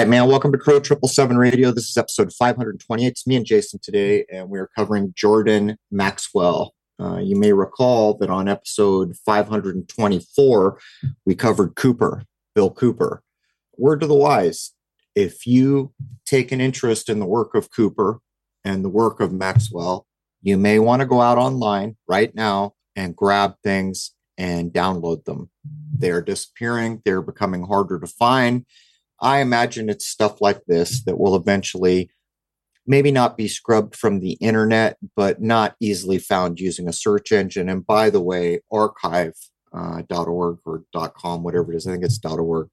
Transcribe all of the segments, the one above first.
Right, man. Welcome to Crow Triple Seven Radio. This is episode 528. It's me and Jason today, and we are covering Jordan Maxwell. Uh, you may recall that on episode 524, we covered Cooper, Bill Cooper. Word to the wise if you take an interest in the work of Cooper and the work of Maxwell, you may want to go out online right now and grab things and download them. They're disappearing, they're becoming harder to find. I imagine it's stuff like this that will eventually maybe not be scrubbed from the internet, but not easily found using a search engine. And by the way, archive.org uh, or .com, whatever it is, I think it's .org,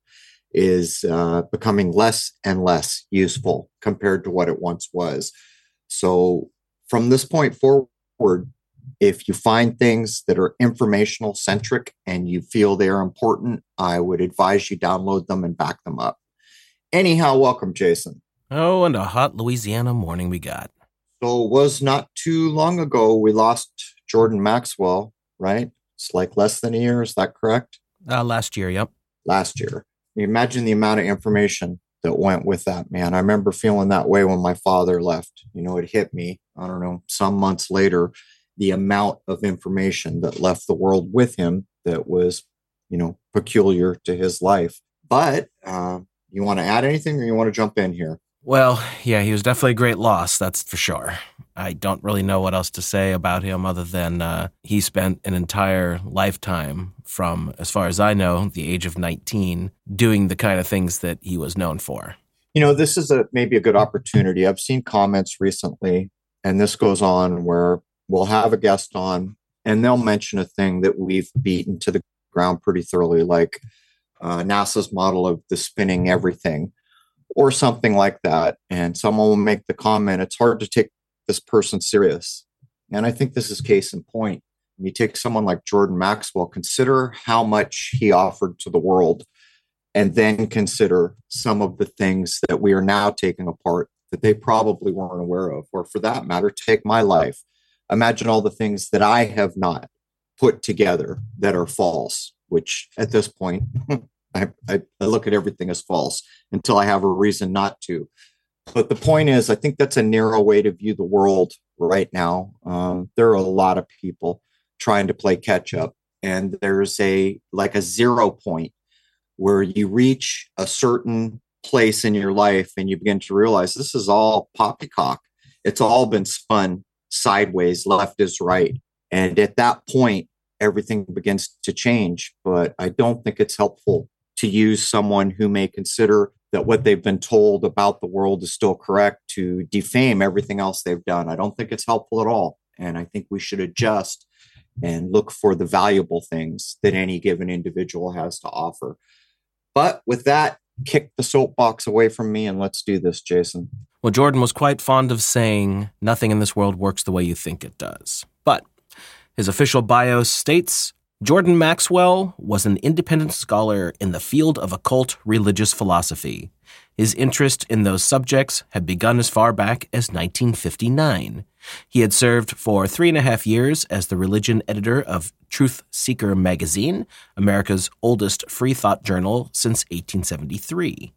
is uh, becoming less and less useful compared to what it once was. So from this point forward, if you find things that are informational centric and you feel they are important, I would advise you download them and back them up. Anyhow, welcome, Jason. Oh, and a hot Louisiana morning we got. So it was not too long ago we lost Jordan Maxwell, right? It's like less than a year. Is that correct? Uh, last year, yep. Last year. Imagine the amount of information that went with that, man. I remember feeling that way when my father left. You know, it hit me, I don't know, some months later, the amount of information that left the world with him that was, you know, peculiar to his life. But uh, you want to add anything or you want to jump in here? Well, yeah, he was definitely a great loss, that's for sure. I don't really know what else to say about him other than uh, he spent an entire lifetime from, as far as I know, the age of 19, doing the kind of things that he was known for. You know, this is a maybe a good opportunity. I've seen comments recently, and this goes on where we'll have a guest on and they'll mention a thing that we've beaten to the ground pretty thoroughly, like uh, NASA's model of the spinning everything or something like that. And someone will make the comment, it's hard to take this person serious. And I think this is case in point. You take someone like Jordan Maxwell, consider how much he offered to the world, and then consider some of the things that we are now taking apart that they probably weren't aware of. Or for that matter, take my life. Imagine all the things that I have not put together that are false, which at this point, I, I, I look at everything as false until I have a reason not to. But the point is, I think that's a narrow way to view the world right now. Um, there are a lot of people trying to play catch up, and there's a like a zero point where you reach a certain place in your life and you begin to realize this is all poppycock. It's all been spun sideways, left is right. And at that point, everything begins to change. But I don't think it's helpful to use someone who may consider that what they've been told about the world is still correct to defame everything else they've done. I don't think it's helpful at all. And I think we should adjust and look for the valuable things that any given individual has to offer. But with that, kick the soapbox away from me and let's do this, Jason. Well, Jordan was quite fond of saying, nothing in this world works the way you think it does. His official bio states Jordan Maxwell was an independent scholar in the field of occult religious philosophy. His interest in those subjects had begun as far back as 1959. He had served for three and a half years as the religion editor of Truth Seeker magazine, America's oldest free thought journal since 1873.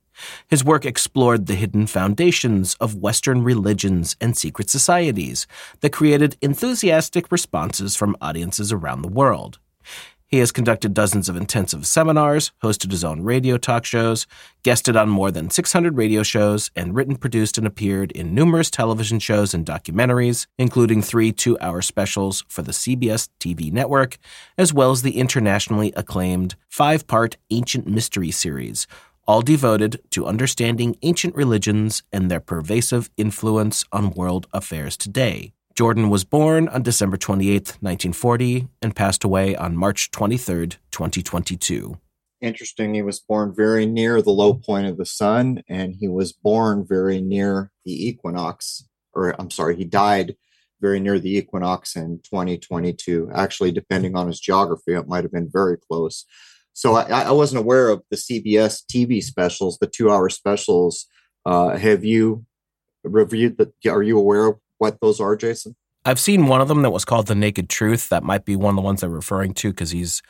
His work explored the hidden foundations of Western religions and secret societies that created enthusiastic responses from audiences around the world. He has conducted dozens of intensive seminars, hosted his own radio talk shows, guested on more than 600 radio shows, and written, produced, and appeared in numerous television shows and documentaries, including three two hour specials for the CBS TV network, as well as the internationally acclaimed five part Ancient Mystery series, all devoted to understanding ancient religions and their pervasive influence on world affairs today. Jordan was born on December 28, 1940, and passed away on March 23, 2022. Interesting. He was born very near the low point of the sun, and he was born very near the equinox, or I'm sorry, he died very near the equinox in 2022. Actually, depending on his geography, it might have been very close. So I, I wasn't aware of the CBS TV specials, the two hour specials. Uh, have you reviewed the? Are you aware of what those are, Jason? I've seen one of them that was called The Naked Truth. That might be one of the ones they're referring to because he's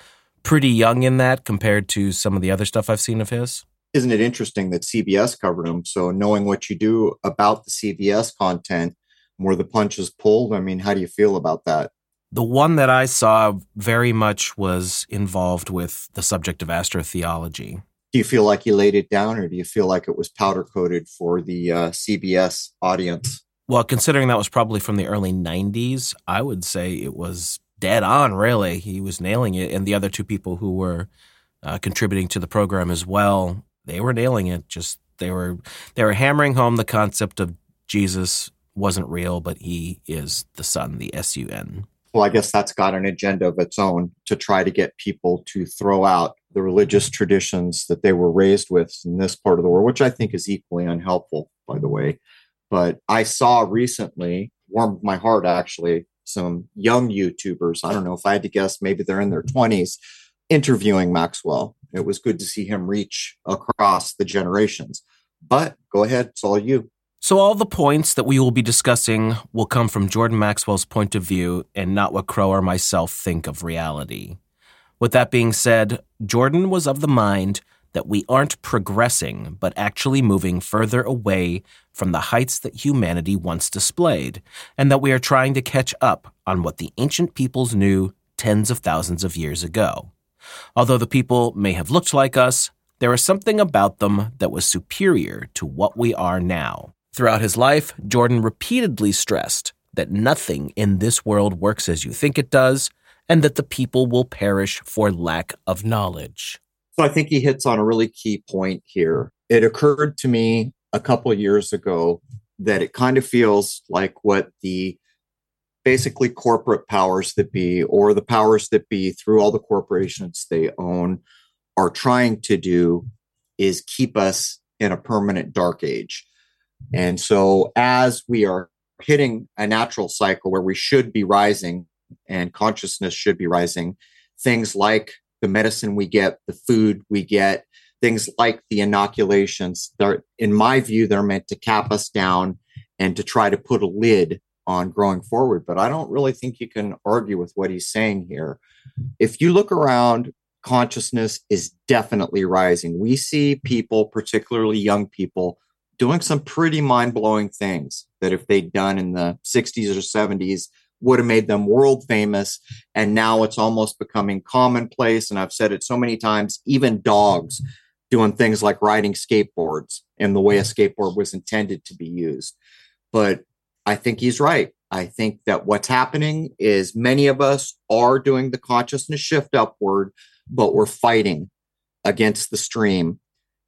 pretty young in that compared to some of the other stuff I've seen of his. Isn't it interesting that CBS covered him? So knowing what you do about the CBS content, where the punches pulled, I mean, how do you feel about that? The one that I saw very much was involved with the subject of astrotheology. Do you feel like you laid it down, or do you feel like it was powder coated for the uh, CBS audience? Well, considering that was probably from the early 90s, I would say it was dead on, really. He was nailing it. And the other two people who were uh, contributing to the program as well, they were nailing it. Just they were they were hammering home the concept of Jesus wasn't real, but he is the Son, the S U N. Well, I guess that's got an agenda of its own to try to get people to throw out the religious traditions that they were raised with in this part of the world, which I think is equally unhelpful, by the way. But I saw recently, warmed my heart actually, some young YouTubers. I don't know if I had to guess, maybe they're in their 20s, interviewing Maxwell. It was good to see him reach across the generations. But go ahead, it's all you. So, all the points that we will be discussing will come from Jordan Maxwell's point of view and not what Crow or myself think of reality. With that being said, Jordan was of the mind that we aren't progressing, but actually moving further away from the heights that humanity once displayed, and that we are trying to catch up on what the ancient peoples knew tens of thousands of years ago. Although the people may have looked like us, there was something about them that was superior to what we are now. Throughout his life, Jordan repeatedly stressed that nothing in this world works as you think it does, and that the people will perish for lack of knowledge. So I think he hits on a really key point here. It occurred to me a couple years ago that it kind of feels like what the basically corporate powers that be or the powers that be through all the corporations they own are trying to do is keep us in a permanent dark age. And so as we are hitting a natural cycle where we should be rising and consciousness should be rising, things like the medicine we get, the food we get, things like the inoculations. They're, in my view, they're meant to cap us down and to try to put a lid on growing forward. But I don't really think you can argue with what he's saying here. If you look around, consciousness is definitely rising. We see people, particularly young people, doing some pretty mind blowing things that if they'd done in the 60s or 70s, would have made them world famous. And now it's almost becoming commonplace. And I've said it so many times, even dogs doing things like riding skateboards in the way a skateboard was intended to be used. But I think he's right. I think that what's happening is many of us are doing the consciousness shift upward, but we're fighting against the stream.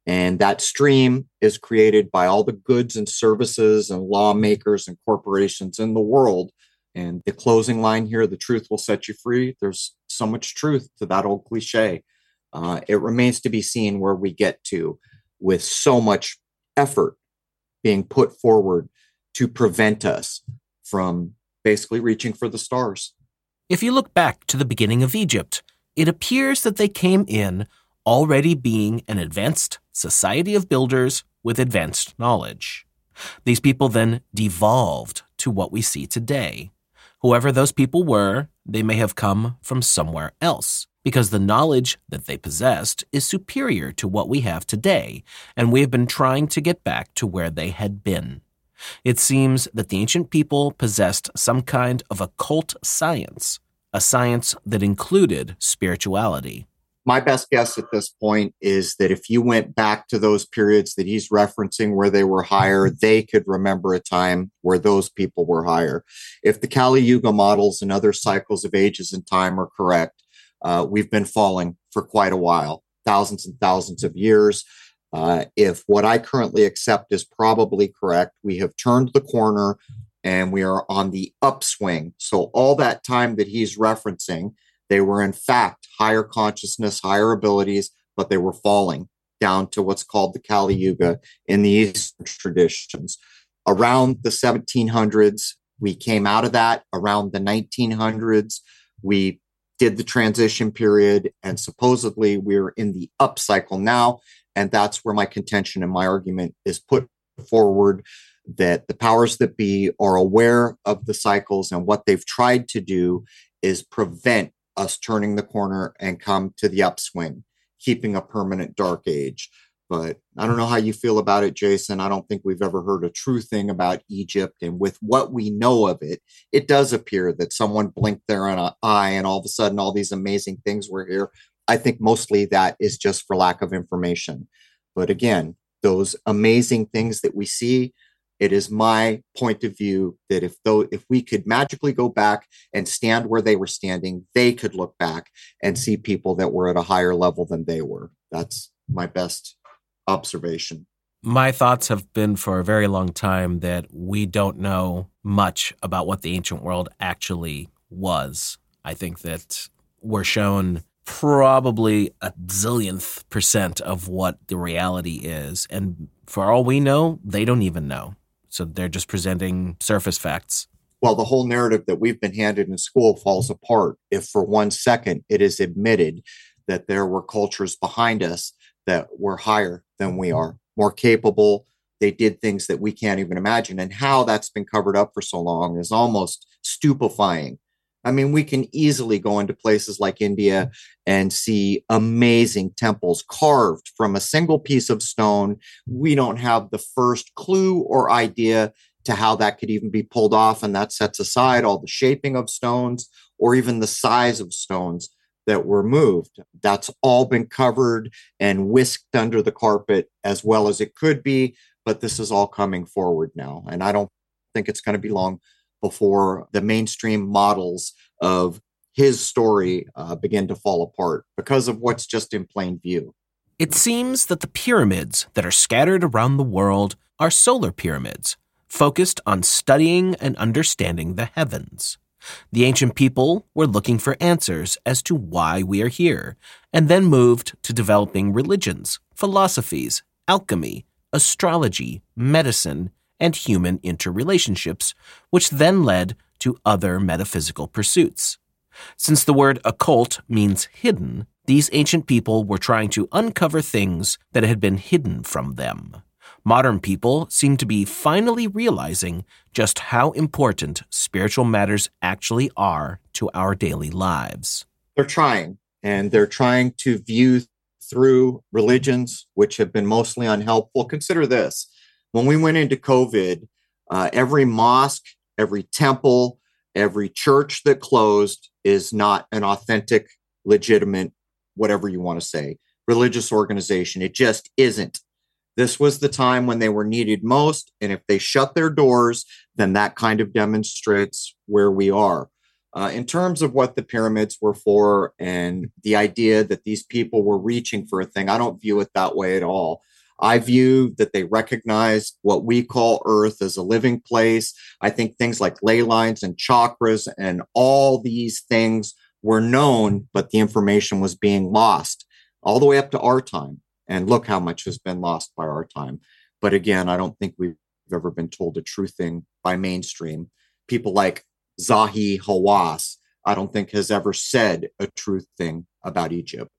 And that stream is created by all the goods and services and lawmakers and corporations in the world and the closing line here the truth will set you free. There's so much truth to that old cliche. Uh, it remains to be seen where we get to with so much effort being put forward to prevent us from basically reaching for the stars. If you look back to the beginning of Egypt, it appears that they came in already being an advanced society of builders with advanced knowledge. These people then devolved to what we see today. Whoever those people were, they may have come from somewhere else, because the knowledge that they possessed is superior to what we have today, and we have been trying to get back to where they had been. It seems that the ancient people possessed some kind of occult science, a science that included spirituality my best guess at this point is that if you went back to those periods that he's referencing where they were higher, they could remember a time where those people were higher. If the Kali Yuga models and other cycles of ages and time are correct, uh, we've been falling for quite a while, thousands and thousands of years. Uh, if what I currently accept is probably correct, we have turned the corner and we are on the upswing. So, all that time that he's referencing, they were, in fact, higher consciousness, higher abilities, but they were falling down to what's called the Kali Yuga in the Eastern traditions. Around the 1700s, we came out of that. Around the 1900s, we did the transition period, and supposedly we're in the up cycle now. And that's where my contention and my argument is put forward that the powers that be are aware of the cycles, and what they've tried to do is prevent us turning the corner and come to the upswing, keeping a permanent dark age. But I don't know how you feel about it, Jason. I don't think we've ever heard a true thing about Egypt. And with what we know of it, it does appear that someone blinked their eye and all of a sudden all these amazing things were here. I think mostly that is just for lack of information. But again, those amazing things that we see, it is my point of view that if though if we could magically go back and stand where they were standing, they could look back and see people that were at a higher level than they were. That's my best observation. My thoughts have been for a very long time that we don't know much about what the ancient world actually was. I think that we're shown probably a zillionth percent of what the reality is. And for all we know, they don't even know. So they're just presenting surface facts. Well, the whole narrative that we've been handed in school falls apart if for one second it is admitted that there were cultures behind us that were higher than we are, more capable. They did things that we can't even imagine. And how that's been covered up for so long is almost stupefying. I mean, we can easily go into places like India and see amazing temples carved from a single piece of stone. We don't have the first clue or idea to how that could even be pulled off. And that sets aside all the shaping of stones or even the size of stones that were moved. That's all been covered and whisked under the carpet as well as it could be. But this is all coming forward now. And I don't think it's going to be long before the mainstream models of his story uh, begin to fall apart because of what's just in plain view. It seems that the pyramids that are scattered around the world are solar pyramids, focused on studying and understanding the heavens. The ancient people were looking for answers as to why we are here, and then moved to developing religions, philosophies, alchemy, astrology, medicine, and human interrelationships, which then led to other metaphysical pursuits. Since the word occult means hidden, these ancient people were trying to uncover things that had been hidden from them. Modern people seem to be finally realizing just how important spiritual matters actually are to our daily lives. They're trying, and they're trying to view through religions, which have been mostly unhelpful. Consider this when we went into COVID, uh, every mosque, every temple, every church that closed is not an authentic, legitimate, whatever you want to say, religious organization. It just isn't. This was the time when they were needed most. And if they shut their doors, then that kind of demonstrates where we are. Uh, in terms of what the pyramids were for and the idea that these people were reaching for a thing, I don't view it that way at all. I view that they recognized what we call Earth as a living place. I think things like ley lines and chakras and all these things were known, but the information was being lost all the way up to our time. And look how much has been lost by our time. But again, I don't think we've ever been told a true thing by mainstream. People like Zahi Hawass, I don't think has ever said a true thing about Egypt.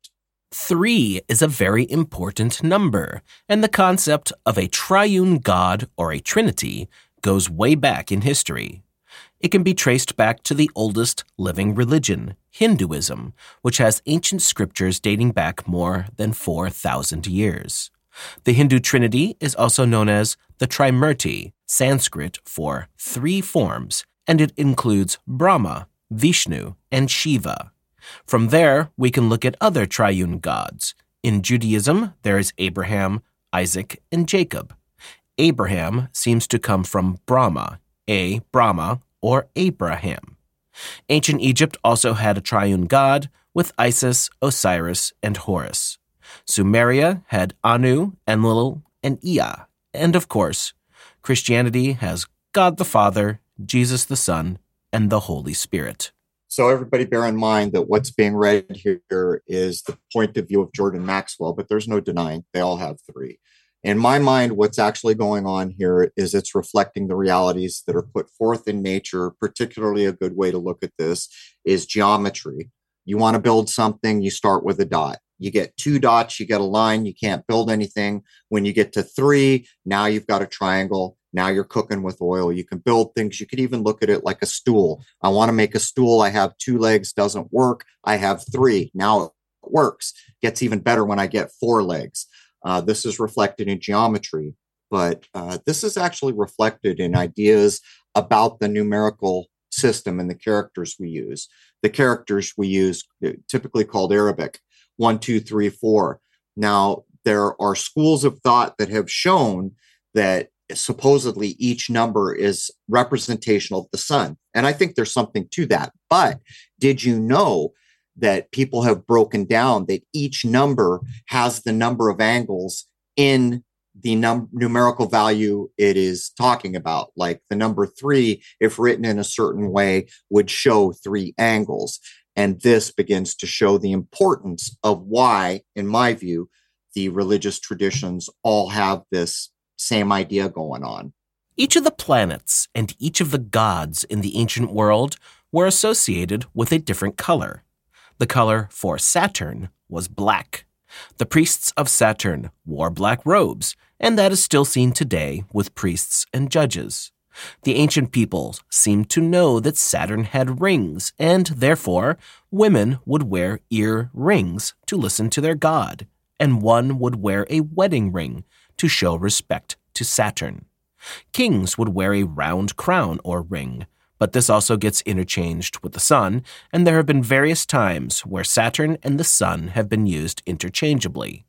Three is a very important number, and the concept of a triune God or a trinity goes way back in history. It can be traced back to the oldest living religion, Hinduism, which has ancient scriptures dating back more than 4,000 years. The Hindu trinity is also known as the Trimurti, Sanskrit for three forms, and it includes Brahma, Vishnu, and Shiva. From there, we can look at other triune gods. In Judaism, there is Abraham, Isaac, and Jacob. Abraham seems to come from Brahma, A. Brahma, or Abraham. Ancient Egypt also had a triune god with Isis, Osiris, and Horus. Sumeria had Anu, Enlil, and Ea. And of course, Christianity has God the Father, Jesus the Son, and the Holy Spirit. So everybody bear in mind that what's being read here is the point of view of Jordan Maxwell, but there's no denying they all have three in my mind, what's actually going on here is it's reflecting the realities that are put forth in nature. Particularly, a good way to look at this is geometry. You want to build something, you start with a dot. You get two dots, you get a line, you can't build anything. When you get to three, now you've got a triangle. Now you're cooking with oil. You can build things. You could even look at it like a stool. I want to make a stool. I have two legs, doesn't work. I have three. Now it works. Gets even better when I get four legs. Uh, this is reflected in geometry, but uh, this is actually reflected in ideas about the numerical system and the characters we use. The characters we use, uh, typically called Arabic, one, two, three, four. Now, there are schools of thought that have shown that supposedly each number is representational of the sun. And I think there's something to that. But did you know that people have broken down that each number has the number of angles in the num- numerical value it is talking about. Like the number three, if written in a certain way, would show three angles. And this begins to show the importance of why, in my view, the religious traditions all have this same idea going on. Each of the planets and each of the gods in the ancient world were associated with a different color. The color for Saturn was black. The priests of Saturn wore black robes, and that is still seen today with priests and judges. The ancient peoples seemed to know that Saturn had rings, and therefore women would wear ear rings to listen to their god, and one would wear a wedding ring to show respect to Saturn. Kings would wear a round crown or ring, but this also gets interchanged with the sun, and there have been various times where Saturn and the sun have been used interchangeably.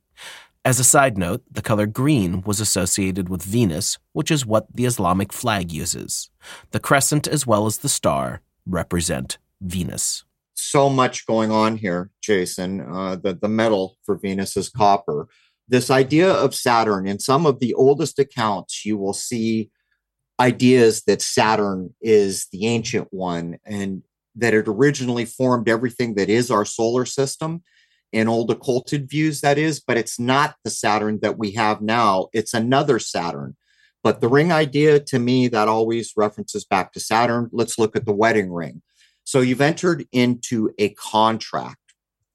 As a side note, the color green was associated with Venus, which is what the Islamic flag uses. The crescent as well as the star represent Venus. So much going on here, Jason. Uh, the, the metal for Venus is copper. This idea of Saturn, in some of the oldest accounts, you will see ideas that Saturn is the ancient one and that it originally formed everything that is our solar system in old occulted views, that is, but it's not the Saturn that we have now. It's another Saturn. But the ring idea to me, that always references back to Saturn. Let's look at the wedding ring. So you've entered into a contract.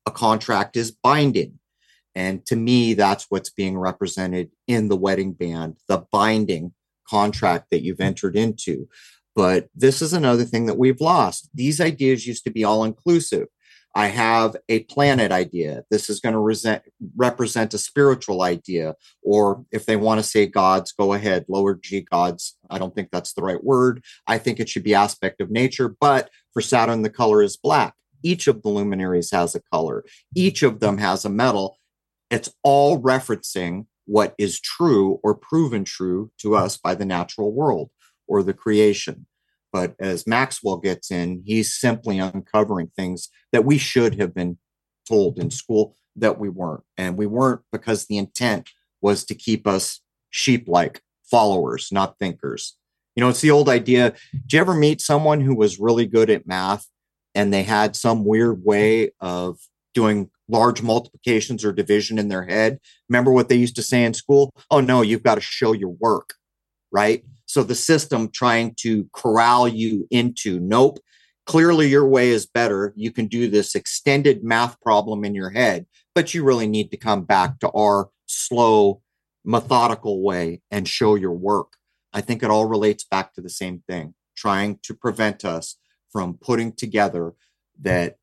A contract is binding. And to me, that's what's being represented in the wedding band, the binding contract that you've entered into. But this is another thing that we've lost. These ideas used to be all inclusive. I have a planet idea. This is going to resent, represent a spiritual idea. Or if they want to say gods, go ahead, lower G gods. I don't think that's the right word. I think it should be aspect of nature. But for Saturn, the color is black. Each of the luminaries has a color, each of them has a metal. It's all referencing what is true or proven true to us by the natural world or the creation. But as Maxwell gets in, he's simply uncovering things that we should have been told in school that we weren't. And we weren't because the intent was to keep us sheep like followers, not thinkers. You know, it's the old idea. Do you ever meet someone who was really good at math and they had some weird way of doing large multiplications or division in their head. Remember what they used to say in school? Oh, no, you've got to show your work, right? So the system trying to corral you into, nope, clearly your way is better. You can do this extended math problem in your head, but you really need to come back to our slow, methodical way and show your work. I think it all relates back to the same thing, trying to prevent us from putting together that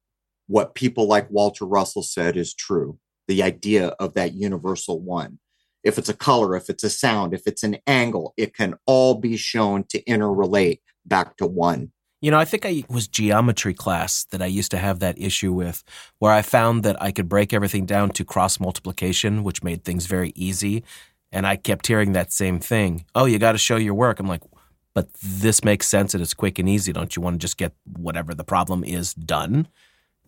what people like Walter Russell said is true the idea of that universal one. If it's a color, if it's a sound, if it's an angle, it can all be shown to interrelate back to one. You know, I think I was geometry class that I used to have that issue with, where I found that I could break everything down to cross multiplication, which made things very easy. And I kept hearing that same thing. Oh, you got to show your work. I'm like, but this makes sense and it's quick and easy. Don't you want to just get whatever the problem is done?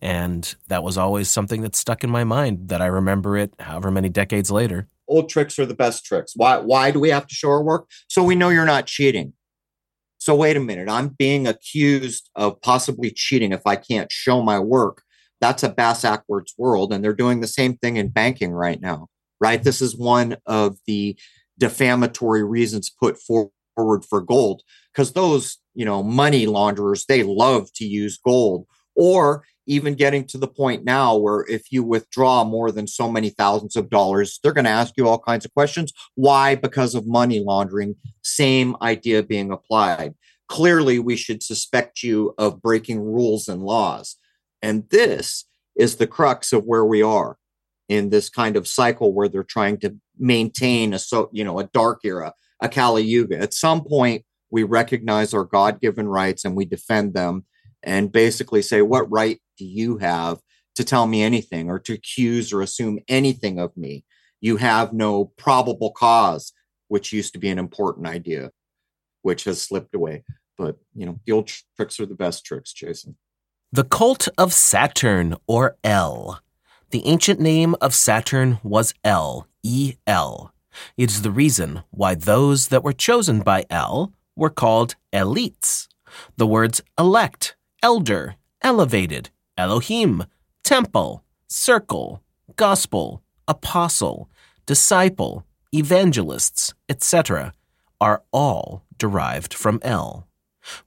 And that was always something that stuck in my mind that I remember it however many decades later. Old tricks are the best tricks. Why why do we have to show our work? So we know you're not cheating. So wait a minute, I'm being accused of possibly cheating if I can't show my work. That's a bass backwards world. And they're doing the same thing in banking right now, right? This is one of the defamatory reasons put forward for gold because those, you know, money launderers, they love to use gold or even getting to the point now where if you withdraw more than so many thousands of dollars, they're going to ask you all kinds of questions. Why? Because of money laundering. Same idea being applied. Clearly, we should suspect you of breaking rules and laws. And this is the crux of where we are in this kind of cycle where they're trying to maintain a so you know a dark era, a Kali Yuga. At some point, we recognize our God-given rights and we defend them and basically say, what right do you have to tell me anything or to accuse or assume anything of me? You have no probable cause, which used to be an important idea, which has slipped away. But, you know, the old tricks are the best tricks, Jason. The cult of Saturn, or El. The ancient name of Saturn was El, E L. It is the reason why those that were chosen by El were called elites. The words elect elder, elevated, Elohim, temple, circle, gospel, apostle, disciple, evangelists, etc., are all derived from El.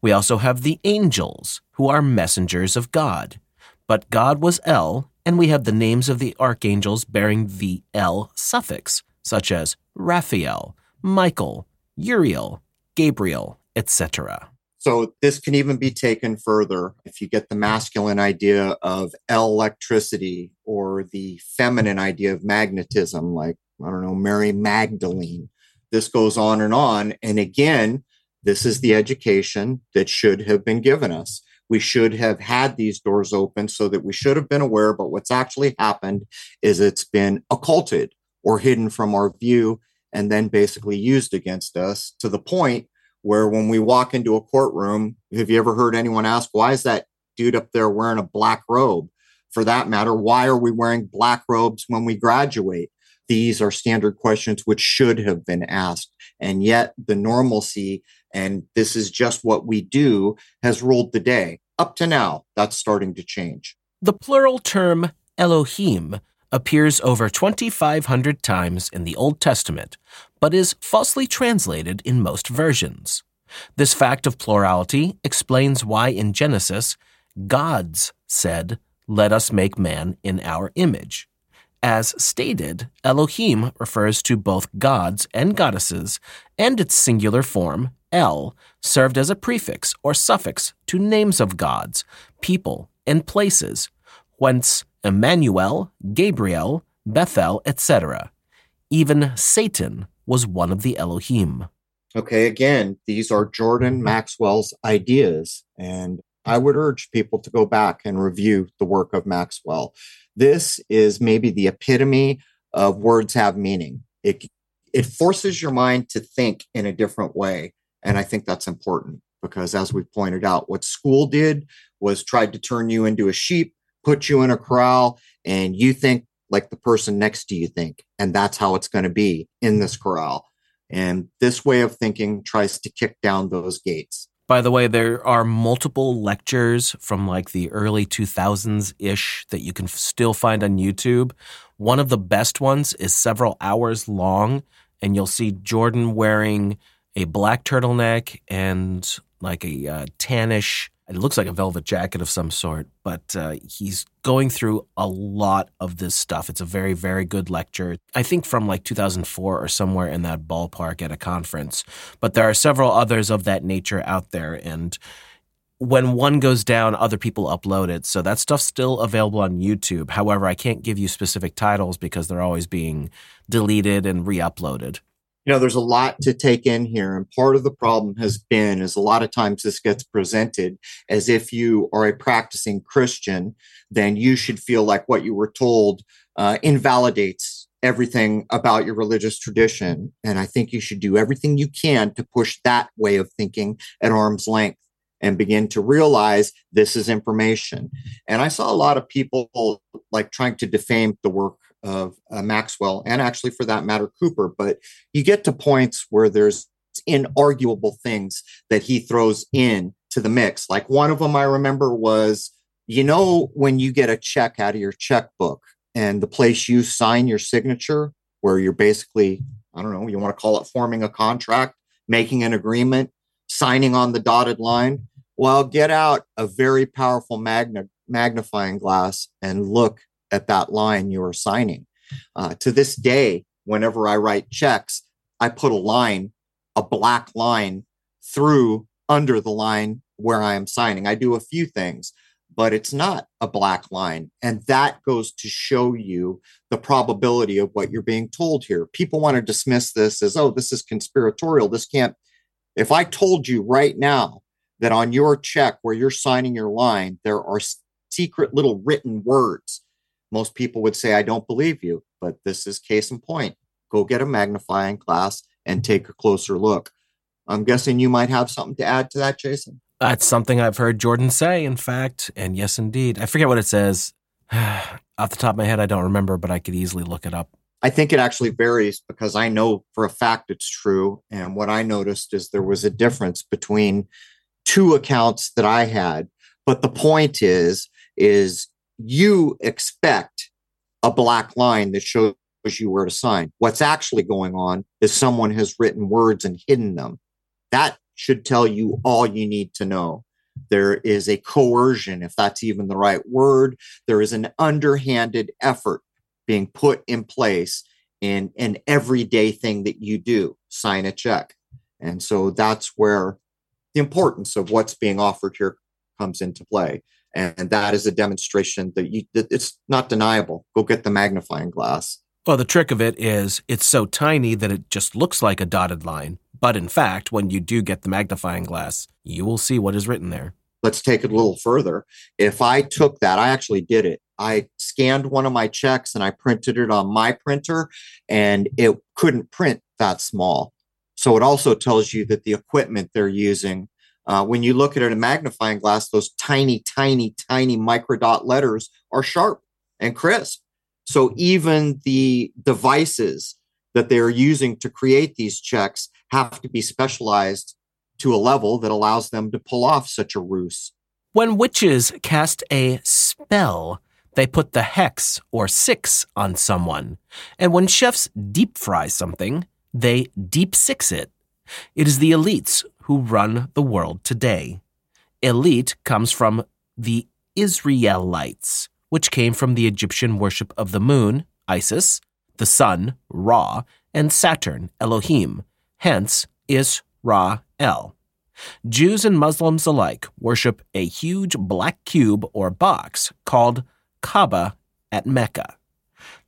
We also have the angels, who are messengers of God. But God was El, and we have the names of the archangels bearing the El suffix, such as Raphael, Michael, Uriel, Gabriel, etc. So this can even be taken further if you get the masculine idea of electricity or the feminine idea of magnetism, like, I don't know, Mary Magdalene. This goes on and on. And again, this is the education that should have been given us. We should have had these doors open so that we should have been aware. But what's actually happened is it's been occulted or hidden from our view and then basically used against us to the point where when we walk into a courtroom, have you ever heard anyone ask, why is that dude up there wearing a black robe? For that matter, why are we wearing black robes when we graduate? These are standard questions which should have been asked. And yet the normalcy, and this is just what we do, has ruled the day. Up to now, that's starting to change. The plural term Elohim appears over 2,500 times in the Old Testament, but is falsely translated in most versions. This fact of plurality explains why in Genesis, gods said, Let us make man in our image. As stated, Elohim refers to both gods and goddesses, and its singular form, El, served as a prefix or suffix to names of gods, people, and places, whence Emmanuel, Gabriel, Bethel, etc. Even Satan was one of the Elohim. Okay, again, these are Jordan Maxwell's ideas, and I would urge people to go back and review the work of Maxwell. This is maybe the epitome of words have meaning. It it forces your mind to think in a different way, and I think that's important because as we pointed out, what school did was tried to turn you into a sheep put you in a corral and you think like the person next to you think and that's how it's going to be in this corral. And this way of thinking tries to kick down those gates. By the way there are multiple lectures from like the early 2000s ish that you can still find on youtube. One of the best ones is several hours long and you'll see jordan wearing a black turtleneck and like a uh, tannish it looks like a velvet jacket of some sort, but uh, he's going through a lot of this stuff. It's a very, very good lecture. I think from like 2004 or somewhere in that ballpark at a conference. But there are several others of that nature out there. And when one goes down, other people upload it. So that stuff's still available on YouTube. However, I can't give you specific titles because they're always being deleted and re uploaded you know there's a lot to take in here. And part of the problem has been is a lot of times this gets presented as if you are a practicing christian then you should feel like what you were told uh, invalidates everything about your religious tradition. And i think you should do everything you can to push that way of thinking at arm's length and begin to realize this is information. And i saw a lot of people like trying to defame the work of uh, Maxwell and actually for that matter Cooper but you get to points where there's inarguable things that he throws in to the mix. Like one of them I remember was you know when you get a check out of your checkbook and the place you sign your signature where you're basically I don't know you want to call it forming a contract making an agreement signing on the dotted line? Well get out a very powerful magnet magnifying glass and look at that line you are signing. Uh, to this day, whenever I write checks, I put a line, a black line through under the line where I am signing. I do a few things, but it's not a black line. And that goes to show you the probability of what you're being told here. People want to dismiss this as, oh, this is conspiratorial. This can't. If I told you right now that on your check where you're signing your line, there are secret little written words, most people would say, I don't believe you. But this is case in point. Go get a magnifying glass and take a closer look. I'm guessing you might have something to add to that, Jason. That's something I've heard Jordan say, in fact. And yes, indeed. I forget what it says. Off the top of my head, I don't remember, but I could easily look it up. I think it actually varies because I know for a fact it's true. And what I noticed is there was a difference between two accounts that I had. But the point is, is you expect a black line that shows you where to sign. What's actually going on is someone has written words and hidden them. That should tell you all you need to know. There is a coercion, if that's even the right word. There is an underhanded effort being put in place in an everyday thing that you do sign a check. And so that's where the importance of what's being offered here comes into play. And that is a demonstration that, you, that it's not deniable. Go get the magnifying glass. Well, the trick of it is it's so tiny that it just looks like a dotted line. But in fact, when you do get the magnifying glass, you will see what is written there. Let's take it a little further. If I took that, I actually did it. I scanned one of my checks and I printed it on my printer, and it couldn't print that small. So it also tells you that the equipment they're using, uh, when you look at it in a magnifying glass, those tiny, tiny, tiny microdot letters are sharp and crisp. So even the devices that they're using to create these checks have to be specialized to a level that allows them to pull off such a ruse. When witches cast a spell, they put the hex or six on someone. And when chefs deep fry something, they deep six it. It is the elites who run the world today. Elite comes from the Israelites, which came from the Egyptian worship of the moon, Isis, the sun, Ra, and Saturn, Elohim, hence Is-Ra-El. Jews and Muslims alike worship a huge black cube or box called Kaaba at Mecca.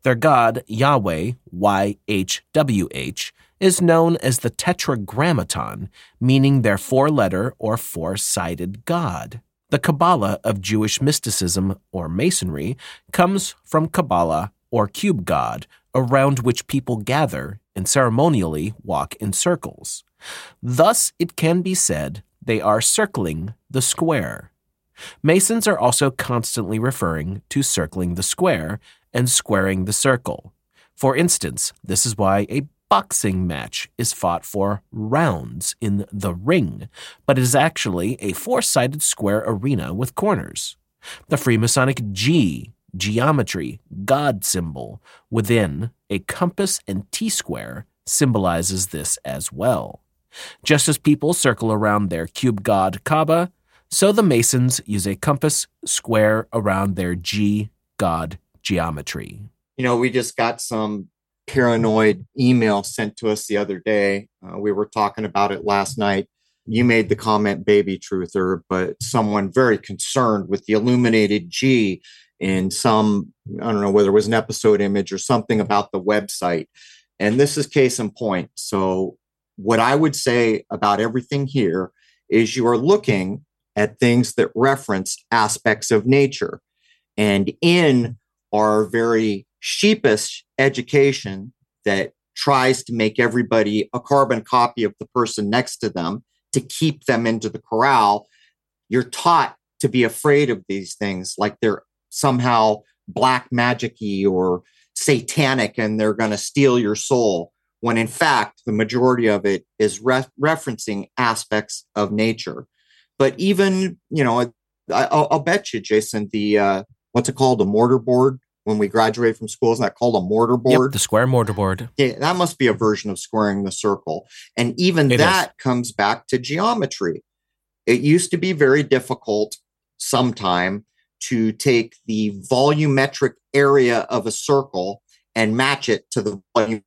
Their god, Yahweh, YHWH, is known as the Tetragrammaton, meaning their four letter or four sided god. The Kabbalah of Jewish mysticism or Masonry comes from Kabbalah or cube god, around which people gather and ceremonially walk in circles. Thus, it can be said they are circling the square. Masons are also constantly referring to circling the square and squaring the circle. For instance, this is why a boxing match is fought for rounds in the ring, but is actually a four sided square arena with corners. The Freemasonic G geometry, God symbol, within a compass and T square symbolizes this as well. Just as people circle around their cube god Kaaba, so the Masons use a compass square around their G god geometry. You know, we just got some paranoid email sent to us the other day. Uh, we were talking about it last night. You made the comment, baby truther, but someone very concerned with the illuminated G in some, I don't know whether it was an episode image or something about the website. And this is case in point. So, what I would say about everything here is you are looking at things that reference aspects of nature. And in our very sheepish education that tries to make everybody a carbon copy of the person next to them to keep them into the corral, you're taught to be afraid of these things like they're somehow black magicy or satanic and they're going to steal your soul when in fact the majority of it is re- referencing aspects of nature. But even you know I, will I'll bet you jason the uh, what's it called? A mortar board when we graduate from school isn't that called a mortar board yep, the square mortar board yeah that must be a version of squaring the circle and even it that is. comes back to geometry it used to be very difficult sometime to take the volumetric area of a circle and match it to the volumetric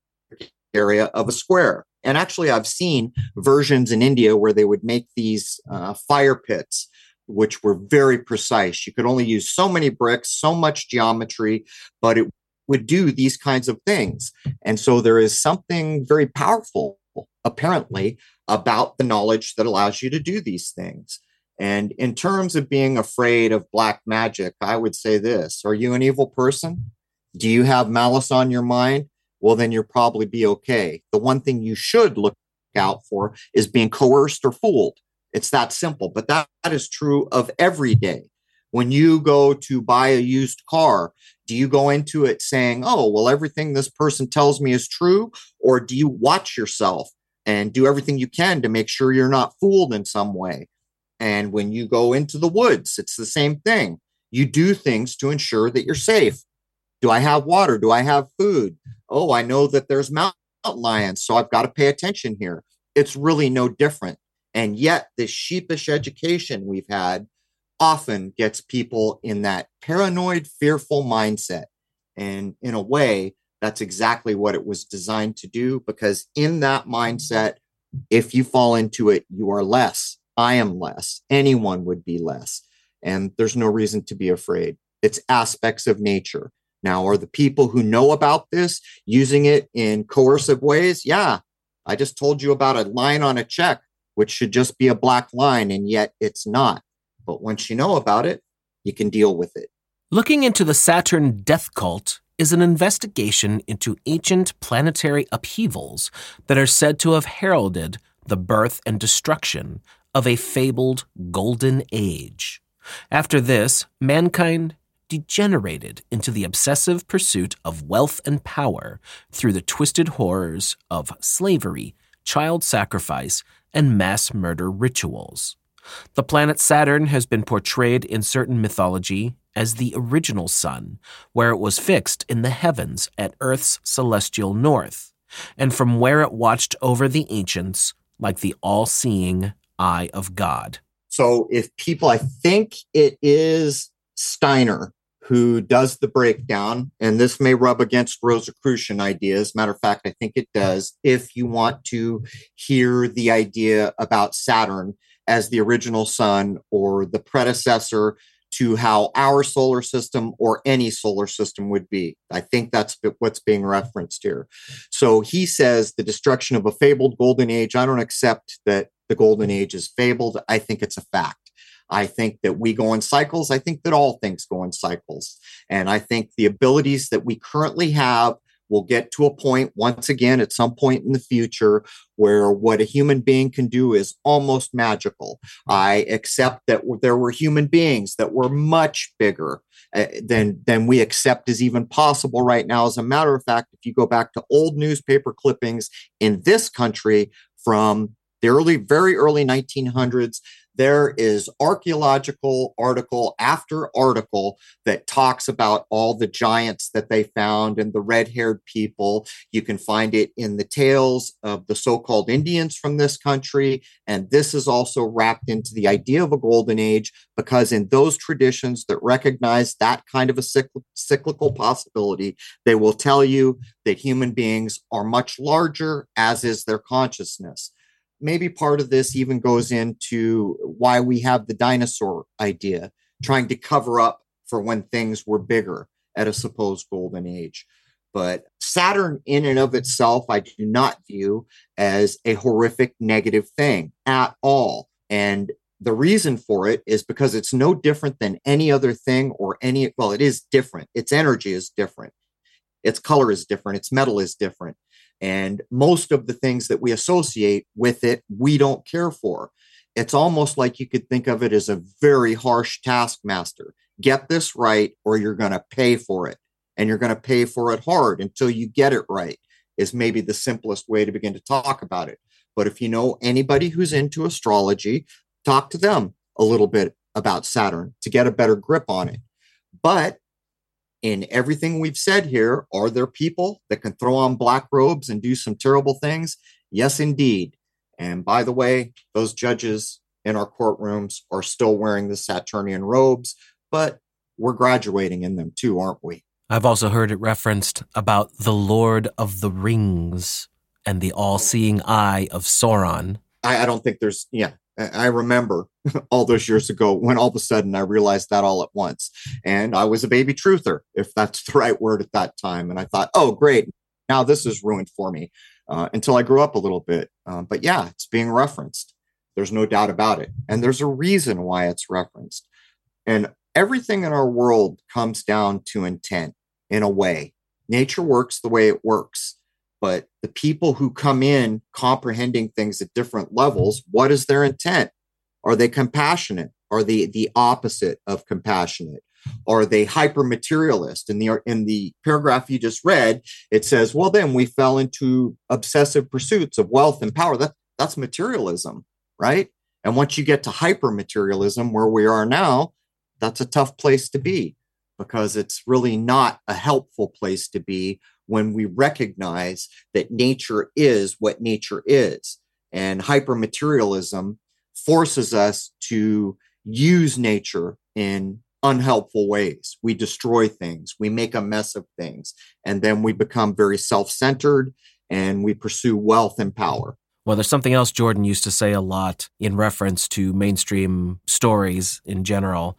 area of a square. And actually, I've seen versions in India where they would make these uh, fire pits, which were very precise. You could only use so many bricks, so much geometry, but it would do these kinds of things. And so there is something very powerful, apparently, about the knowledge that allows you to do these things. And in terms of being afraid of black magic, I would say this Are you an evil person? Do you have malice on your mind? Well, then you'll probably be okay. The one thing you should look out for is being coerced or fooled. It's that simple, but that, that is true of every day. When you go to buy a used car, do you go into it saying, oh, well, everything this person tells me is true? Or do you watch yourself and do everything you can to make sure you're not fooled in some way? And when you go into the woods, it's the same thing. You do things to ensure that you're safe. Do I have water? Do I have food? Oh, I know that there's mountain lions, so I've got to pay attention here. It's really no different. And yet, this sheepish education we've had often gets people in that paranoid, fearful mindset. And in a way, that's exactly what it was designed to do, because in that mindset, if you fall into it, you are less. I am less. Anyone would be less. And there's no reason to be afraid. It's aspects of nature. Now, are the people who know about this using it in coercive ways? Yeah. I just told you about a line on a check, which should just be a black line, and yet it's not. But once you know about it, you can deal with it. Looking into the Saturn death cult is an investigation into ancient planetary upheavals that are said to have heralded the birth and destruction of a fabled golden age. After this, mankind degenerated into the obsessive pursuit of wealth and power through the twisted horrors of slavery, child sacrifice, and mass murder rituals. The planet Saturn has been portrayed in certain mythology as the original sun, where it was fixed in the heavens at Earth's celestial north, and from where it watched over the ancients like the all seeing eye of God. So, if people, I think it is Steiner who does the breakdown, and this may rub against Rosicrucian ideas. Matter of fact, I think it does. If you want to hear the idea about Saturn as the original sun or the predecessor to how our solar system or any solar system would be. I think that's what's being referenced here. So he says the destruction of a fabled golden age. I don't accept that the golden age is fabled. I think it's a fact. I think that we go in cycles. I think that all things go in cycles. And I think the abilities that we currently have will get to a point once again at some point in the future where what a human being can do is almost magical. I accept that there were human beings that were much bigger uh, than than we accept is even possible right now. As a matter of fact, if you go back to old newspaper clippings in this country from the early, very early 1900s, there is archaeological article after article that talks about all the giants that they found and the red haired people. You can find it in the tales of the so called Indians from this country. And this is also wrapped into the idea of a golden age because in those traditions that recognize that kind of a cyclical possibility, they will tell you that human beings are much larger, as is their consciousness maybe part of this even goes into why we have the dinosaur idea, trying to cover up for when things were bigger at a supposed golden age. But Saturn, in and of itself, I do not view as a horrific negative thing at all. And the reason for it is because it's no different than any other thing or any, well, it is different. Its energy is different. Its color is different. Its metal is different. And most of the things that we associate with it, we don't care for. It's almost like you could think of it as a very harsh taskmaster. Get this right, or you're going to pay for it. And you're going to pay for it hard until you get it right, is maybe the simplest way to begin to talk about it. But if you know anybody who's into astrology, talk to them a little bit about Saturn to get a better grip on it. But in everything we've said here, are there people that can throw on black robes and do some terrible things? Yes, indeed. And by the way, those judges in our courtrooms are still wearing the Saturnian robes, but we're graduating in them too, aren't we? I've also heard it referenced about the Lord of the Rings and the all seeing eye of Sauron. I, I don't think there's, yeah, I remember all those years ago when all of a sudden I realized that all at once. And I was a baby truther, if that's the right word at that time. And I thought, oh, great. Now this is ruined for me uh, until I grew up a little bit. Um, but yeah, it's being referenced. There's no doubt about it. And there's a reason why it's referenced. And everything in our world comes down to intent in a way. Nature works the way it works. But the people who come in comprehending things at different levels, what is their intent? Are they compassionate? Are they the opposite of compassionate? Are they hyper materialist? In the in the paragraph you just read, it says, "Well, then we fell into obsessive pursuits of wealth and power." That that's materialism, right? And once you get to hyper materialism, where we are now, that's a tough place to be because it's really not a helpful place to be when we recognize that nature is what nature is. And hypermaterialism forces us to use nature in unhelpful ways. We destroy things, we make a mess of things, and then we become very self centered and we pursue wealth and power. Well, there's something else Jordan used to say a lot in reference to mainstream stories in general,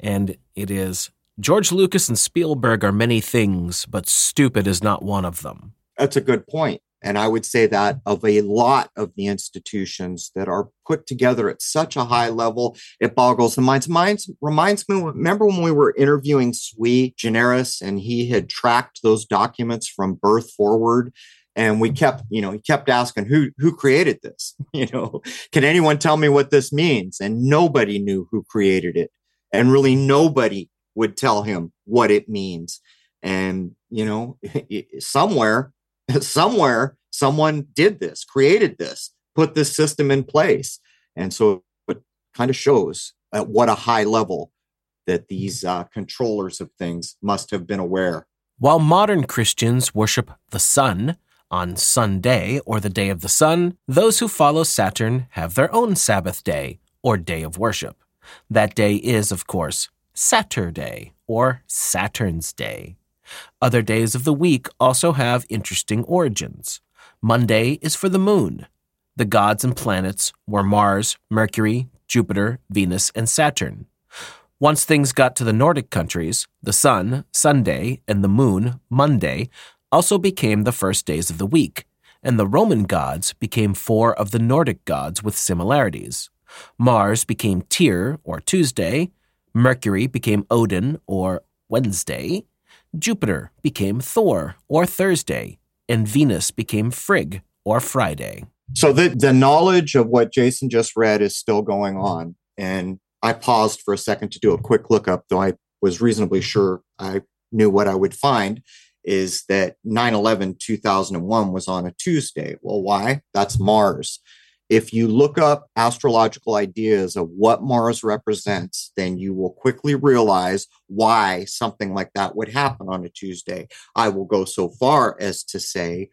and it is George Lucas and Spielberg are many things, but stupid is not one of them. That's a good point. And I would say that of a lot of the institutions that are put together at such a high level, it boggles the minds. Minds reminds me, remember when we were interviewing Sui Generis and he had tracked those documents from birth forward and we kept you know he kept asking who who created this you know can anyone tell me what this means and nobody knew who created it and really nobody would tell him what it means. And, you know, somewhere, somewhere, someone did this, created this, put this system in place. And so it kind of shows at what a high level that these uh, controllers of things must have been aware. While modern Christians worship the sun on Sunday or the day of the sun, those who follow Saturn have their own Sabbath day or day of worship. That day is, of course, Saturday or Saturn's Day. Other days of the week also have interesting origins. Monday is for the moon. The gods and planets were Mars, Mercury, Jupiter, Venus, and Saturn. Once things got to the Nordic countries, the sun, Sunday, and the moon, Monday, also became the first days of the week, and the Roman gods became four of the Nordic gods with similarities. Mars became Tyr, or Tuesday, Mercury became Odin, or Wednesday. Jupiter became Thor, or Thursday. And Venus became Frigg, or Friday. So the, the knowledge of what Jason just read is still going on. And I paused for a second to do a quick lookup, though I was reasonably sure I knew what I would find is that 9 11 2001 was on a Tuesday. Well, why? That's Mars. If you look up astrological ideas of what Mars represents, then you will quickly realize why something like that would happen on a Tuesday. I will go so far as to say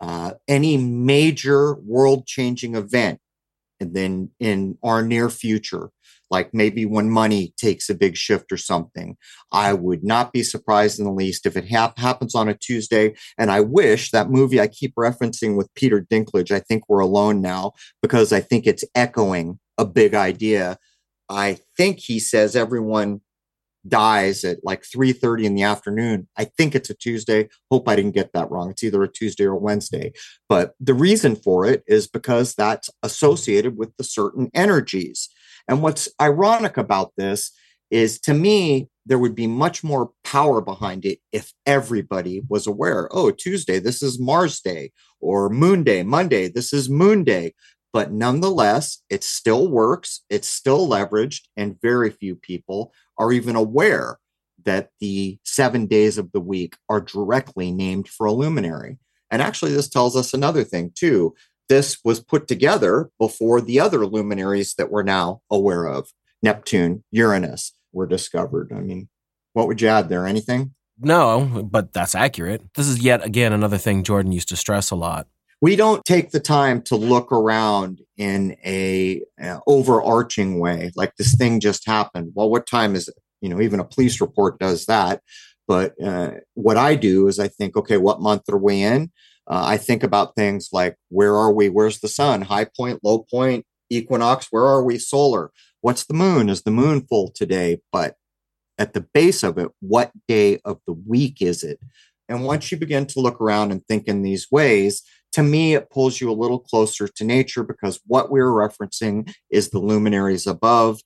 uh, any major world changing event, and then in our near future, like maybe when money takes a big shift or something. I would not be surprised in the least if it happens on a Tuesday. And I wish that movie I keep referencing with Peter Dinklage, I think we're alone now, because I think it's echoing a big idea. I think he says everyone dies at like 3.30 in the afternoon i think it's a tuesday hope i didn't get that wrong it's either a tuesday or a wednesday but the reason for it is because that's associated with the certain energies and what's ironic about this is to me, there would be much more power behind it if everybody was aware oh, Tuesday, this is Mars Day, or Moon Day, Monday, this is Moon Day. But nonetheless, it still works, it's still leveraged, and very few people are even aware that the seven days of the week are directly named for a luminary. And actually, this tells us another thing too this was put together before the other luminaries that we're now aware of Neptune, Uranus were discovered. I mean, what would you add there? Anything? No, but that's accurate. This is yet again another thing Jordan used to stress a lot. We don't take the time to look around in a uh, overarching way, like this thing just happened. Well, what time is it? you know, even a police report does that. But uh, what I do is I think, okay, what month are we in? Uh, I think about things like where are we? Where's the sun? High point, low point, equinox. Where are we? Solar. What's the moon? Is the moon full today? But at the base of it, what day of the week is it? And once you begin to look around and think in these ways, to me, it pulls you a little closer to nature because what we're referencing is the luminaries above.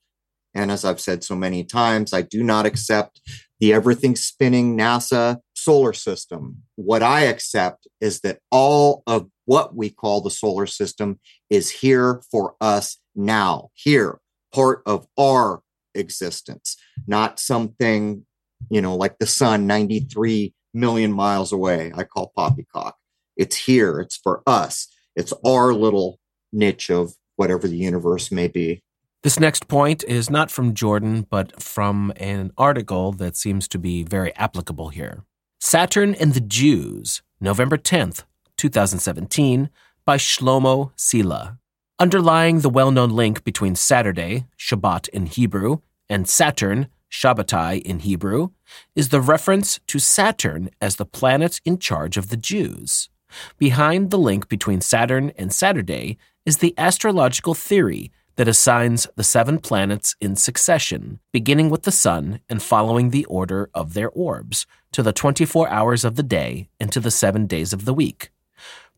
And as I've said so many times, I do not accept the everything spinning NASA solar system. What I accept is that all of what we call the solar system is here for us now, here, part of our existence, not something, you know, like the sun 93 million miles away. I call poppycock. It's here, it's for us, it's our little niche of whatever the universe may be. This next point is not from Jordan, but from an article that seems to be very applicable here. Saturn and the Jews, November 10th, 2017, by Shlomo Sela. Underlying the well known link between Saturday, Shabbat in Hebrew, and Saturn, Shabbatai in Hebrew, is the reference to Saturn as the planet in charge of the Jews. Behind the link between Saturn and Saturday is the astrological theory that assigns the seven planets in succession, beginning with the sun and following the order of their orbs, to the 24 hours of the day and to the seven days of the week.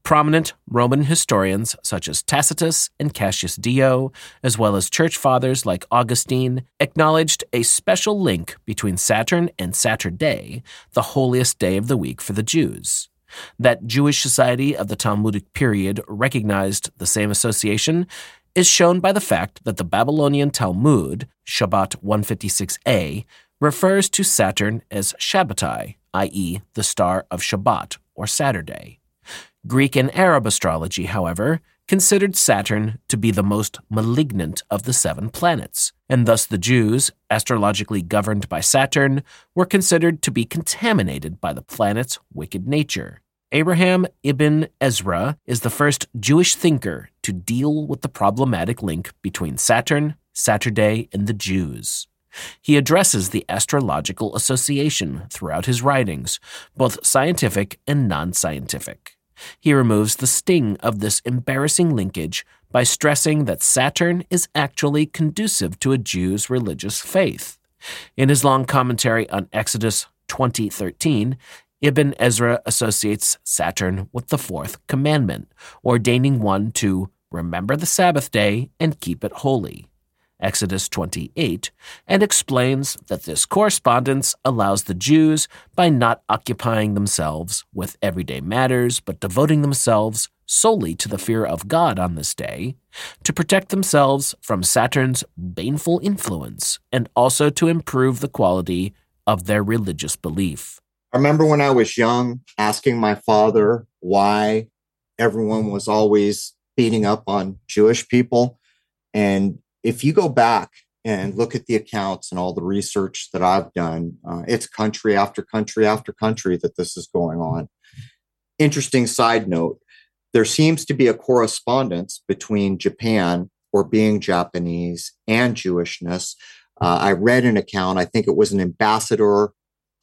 Prominent Roman historians such as Tacitus and Cassius Dio, as well as church fathers like Augustine, acknowledged a special link between Saturn and Saturday, the holiest day of the week for the Jews. That Jewish society of the Talmudic period recognized the same association is shown by the fact that the Babylonian Talmud, Shabbat 156a, refers to Saturn as Shabbatai, i.e., the star of Shabbat or Saturday. Greek and Arab astrology, however, considered Saturn to be the most malignant of the seven planets, and thus the Jews, astrologically governed by Saturn, were considered to be contaminated by the planet's wicked nature. Abraham ibn Ezra is the first Jewish thinker to deal with the problematic link between Saturn, Saturday, and the Jews. He addresses the astrological association throughout his writings, both scientific and non scientific. He removes the sting of this embarrassing linkage by stressing that Saturn is actually conducive to a Jew's religious faith. In his long commentary on Exodus 2013, Ibn Ezra associates Saturn with the fourth commandment, ordaining one to remember the Sabbath day and keep it holy. Exodus 28, and explains that this correspondence allows the Jews, by not occupying themselves with everyday matters but devoting themselves solely to the fear of God on this day, to protect themselves from Saturn's baneful influence and also to improve the quality of their religious belief. I remember when I was young asking my father why everyone was always beating up on Jewish people. And if you go back and look at the accounts and all the research that I've done, uh, it's country after country after country that this is going on. Interesting side note there seems to be a correspondence between Japan or being Japanese and Jewishness. Uh, I read an account, I think it was an ambassador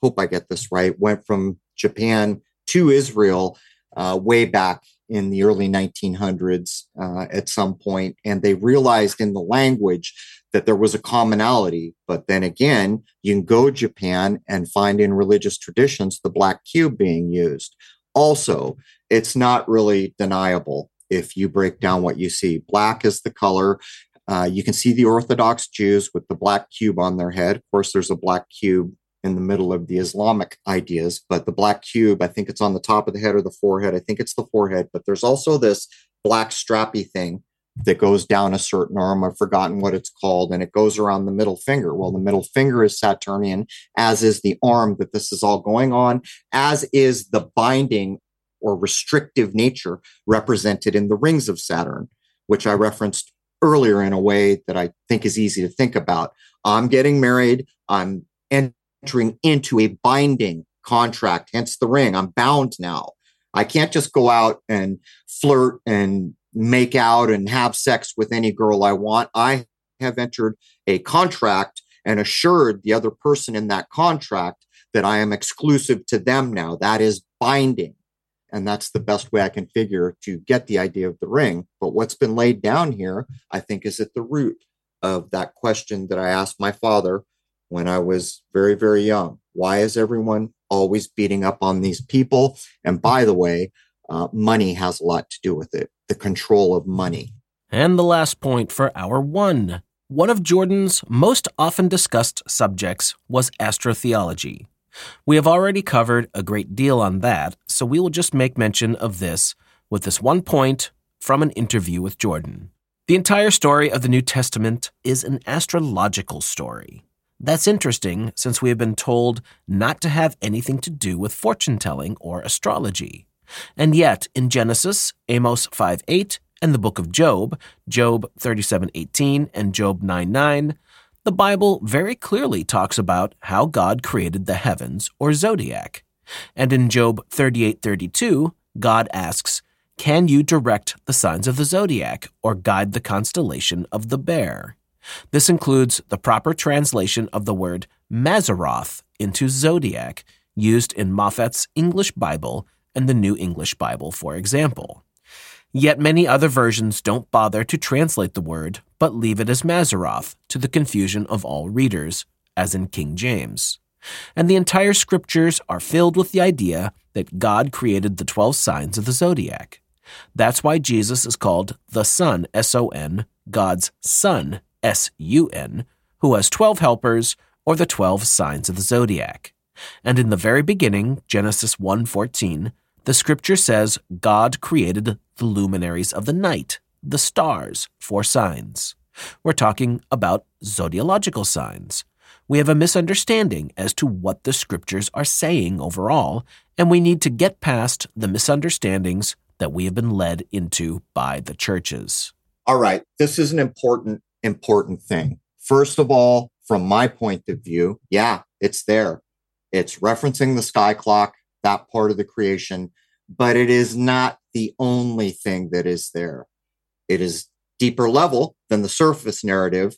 hope I get this right, went from Japan to Israel uh, way back in the early 1900s uh, at some point, and they realized in the language that there was a commonality. But then again, you can go Japan and find in religious traditions the black cube being used. Also, it's not really deniable if you break down what you see. Black is the color. Uh, you can see the Orthodox Jews with the black cube on their head. Of course, there's a black cube in the middle of the Islamic ideas. But the black cube, I think it's on the top of the head or the forehead. I think it's the forehead. But there's also this black strappy thing that goes down a certain arm. I've forgotten what it's called, and it goes around the middle finger. Well, the middle finger is Saturnian, as is the arm that this is all going on, as is the binding or restrictive nature represented in the rings of Saturn, which I referenced earlier in a way that I think is easy to think about. I'm getting married. I'm entering into a binding contract, hence the ring. I'm bound now. I can't just go out and flirt and make out and have sex with any girl I want. I have entered a contract and assured the other person in that contract that I am exclusive to them now. That is binding. And that's the best way I can figure to get the idea of the ring. But what's been laid down here, I think, is at the root of that question that I asked my father when I was very, very young. Why is everyone always beating up on these people? And by the way, uh, money has a lot to do with it the control of money. And the last point for hour one. One of Jordan's most often discussed subjects was astrotheology. We have already covered a great deal on that, so we will just make mention of this with this one point from an interview with Jordan. The entire story of the New Testament is an astrological story. That's interesting since we have been told not to have anything to do with fortune telling or astrology. And yet, in Genesis, Amos 5 8, and the book of Job, Job 37 18, and Job 9 9, the Bible very clearly talks about how God created the heavens or zodiac. And in Job 38:32, God asks, "Can you direct the signs of the zodiac or guide the constellation of the bear?" This includes the proper translation of the word Mazzaroth into zodiac, used in Moffatt's English Bible and the New English Bible, for example. Yet many other versions don't bother to translate the word, but leave it as Mazzaroth, to the confusion of all readers, as in King James. And the entire scriptures are filled with the idea that God created the 12 signs of the zodiac. That's why Jesus is called the Son, S O N, God's Son, S U N, who has 12 helpers, or the 12 signs of the zodiac. And in the very beginning, Genesis 1:14, the scripture says God created the luminaries of the night, the stars, for signs. We're talking about zodiological signs. We have a misunderstanding as to what the scriptures are saying overall, and we need to get past the misunderstandings that we have been led into by the churches. All right, this is an important, important thing. First of all, from my point of view, yeah, it's there. It's referencing the sky clock, that part of the creation but it is not the only thing that is there. It is deeper level than the surface narrative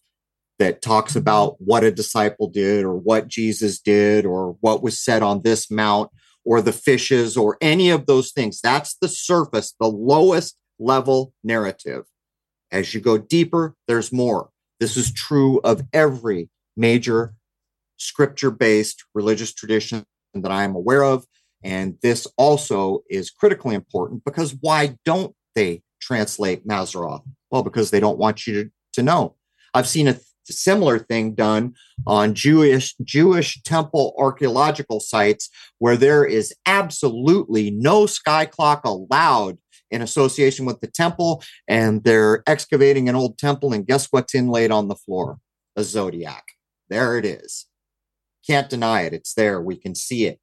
that talks mm-hmm. about what a disciple did or what Jesus did or what was said on this mount or the fishes or any of those things. That's the surface, the lowest level narrative. As you go deeper, there's more. This is true of every major scripture based religious tradition that I am aware of. And this also is critically important because why don't they translate Mazzaroth? Well, because they don't want you to, to know. I've seen a th- similar thing done on Jewish Jewish temple archaeological sites where there is absolutely no sky clock allowed in association with the temple and they're excavating an old temple and guess what's inlaid on the floor? A zodiac. There it is. Can't deny it. It's there. We can see it.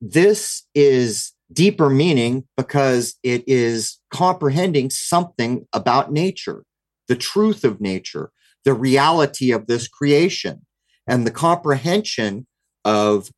This is deeper meaning because it is comprehending something about nature, the truth of nature, the reality of this creation, and the comprehension of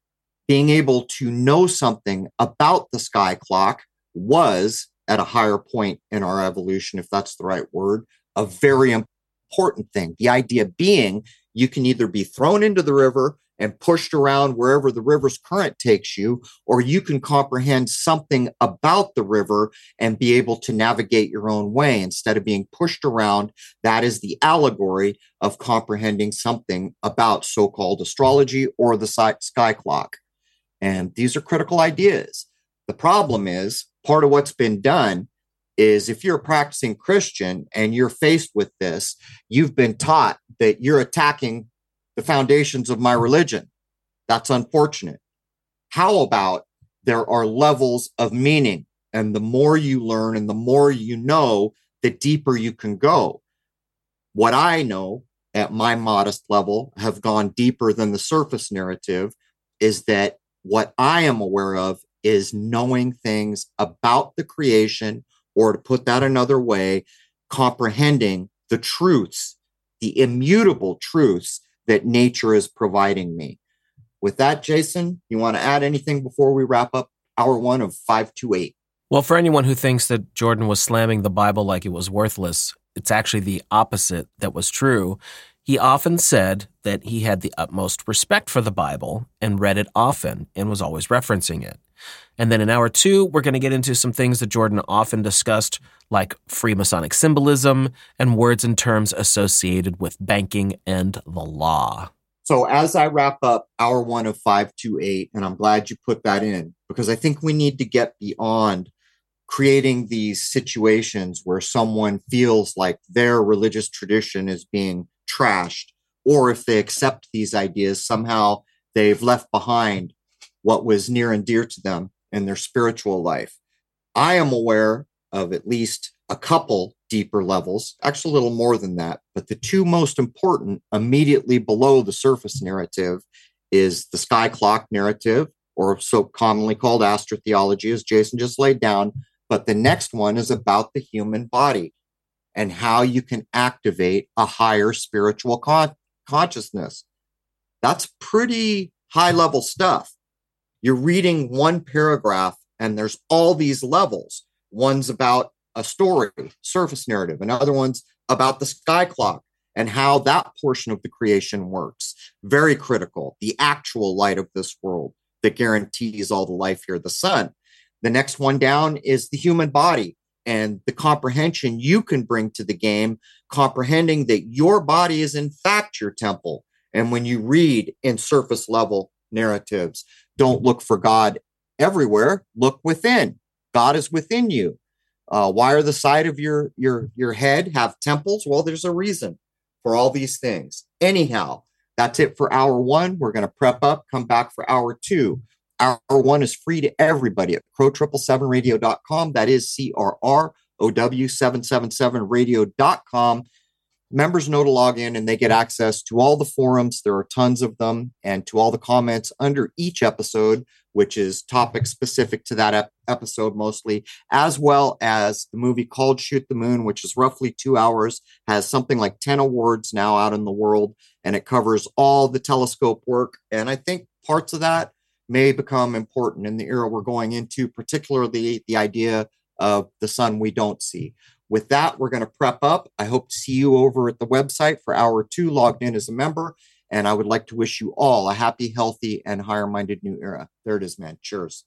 being able to know something about the sky clock was at a higher point in our evolution, if that's the right word, a very important thing. The idea being you can either be thrown into the river and pushed around wherever the river's current takes you, or you can comprehend something about the river and be able to navigate your own way instead of being pushed around. That is the allegory of comprehending something about so called astrology or the sky clock. And these are critical ideas. The problem is part of what's been done is if you're a practicing Christian and you're faced with this, you've been taught that you're attacking the foundations of my religion. That's unfortunate. How about there are levels of meaning? And the more you learn and the more you know, the deeper you can go. What I know at my modest level have gone deeper than the surface narrative is that what I am aware of is knowing things about the creation, or to put that another way, comprehending the truths, the immutable truths that nature is providing me. With that, Jason, you want to add anything before we wrap up hour one of 528? Well, for anyone who thinks that Jordan was slamming the Bible like it was worthless, it's actually the opposite that was true. He often said that he had the utmost respect for the Bible and read it often and was always referencing it. And then in hour two, we're going to get into some things that Jordan often discussed, like Freemasonic symbolism and words and terms associated with banking and the law. So as I wrap up hour one of 528, and I'm glad you put that in because I think we need to get beyond creating these situations where someone feels like their religious tradition is being trashed, or if they accept these ideas, somehow they've left behind what was near and dear to them in their spiritual life. I am aware of at least a couple deeper levels, actually a little more than that, but the two most important immediately below the surface narrative is the sky clock narrative, or so commonly called astrotheology, as Jason just laid down. But the next one is about the human body and how you can activate a higher spiritual con- consciousness. That's pretty high level stuff. You're reading one paragraph and there's all these levels. One's about a story, surface narrative, and other ones about the sky clock and how that portion of the creation works. Very critical. The actual light of this world that guarantees all the life here, the sun. The next one down is the human body and the comprehension you can bring to the game, comprehending that your body is in fact your temple. And when you read in surface level narratives, don't look for God everywhere, look within. God is within you. Uh, why are the side of your your your head have temples? Well, there's a reason for all these things. Anyhow, that's it for hour one. We're going to prep up, come back for hour two. Hour one is free to everybody at crow777radio.com. That is C R R O W 777 radio.com. Members know to log in and they get access to all the forums. There are tons of them and to all the comments under each episode, which is topic specific to that ep- episode mostly, as well as the movie called Shoot the Moon, which is roughly two hours, has something like 10 awards now out in the world, and it covers all the telescope work. And I think parts of that may become important in the era we're going into, particularly the idea of the sun we don't see. With that, we're going to prep up. I hope to see you over at the website for hour two, logged in as a member. And I would like to wish you all a happy, healthy, and higher minded new era. There it is, man. Cheers.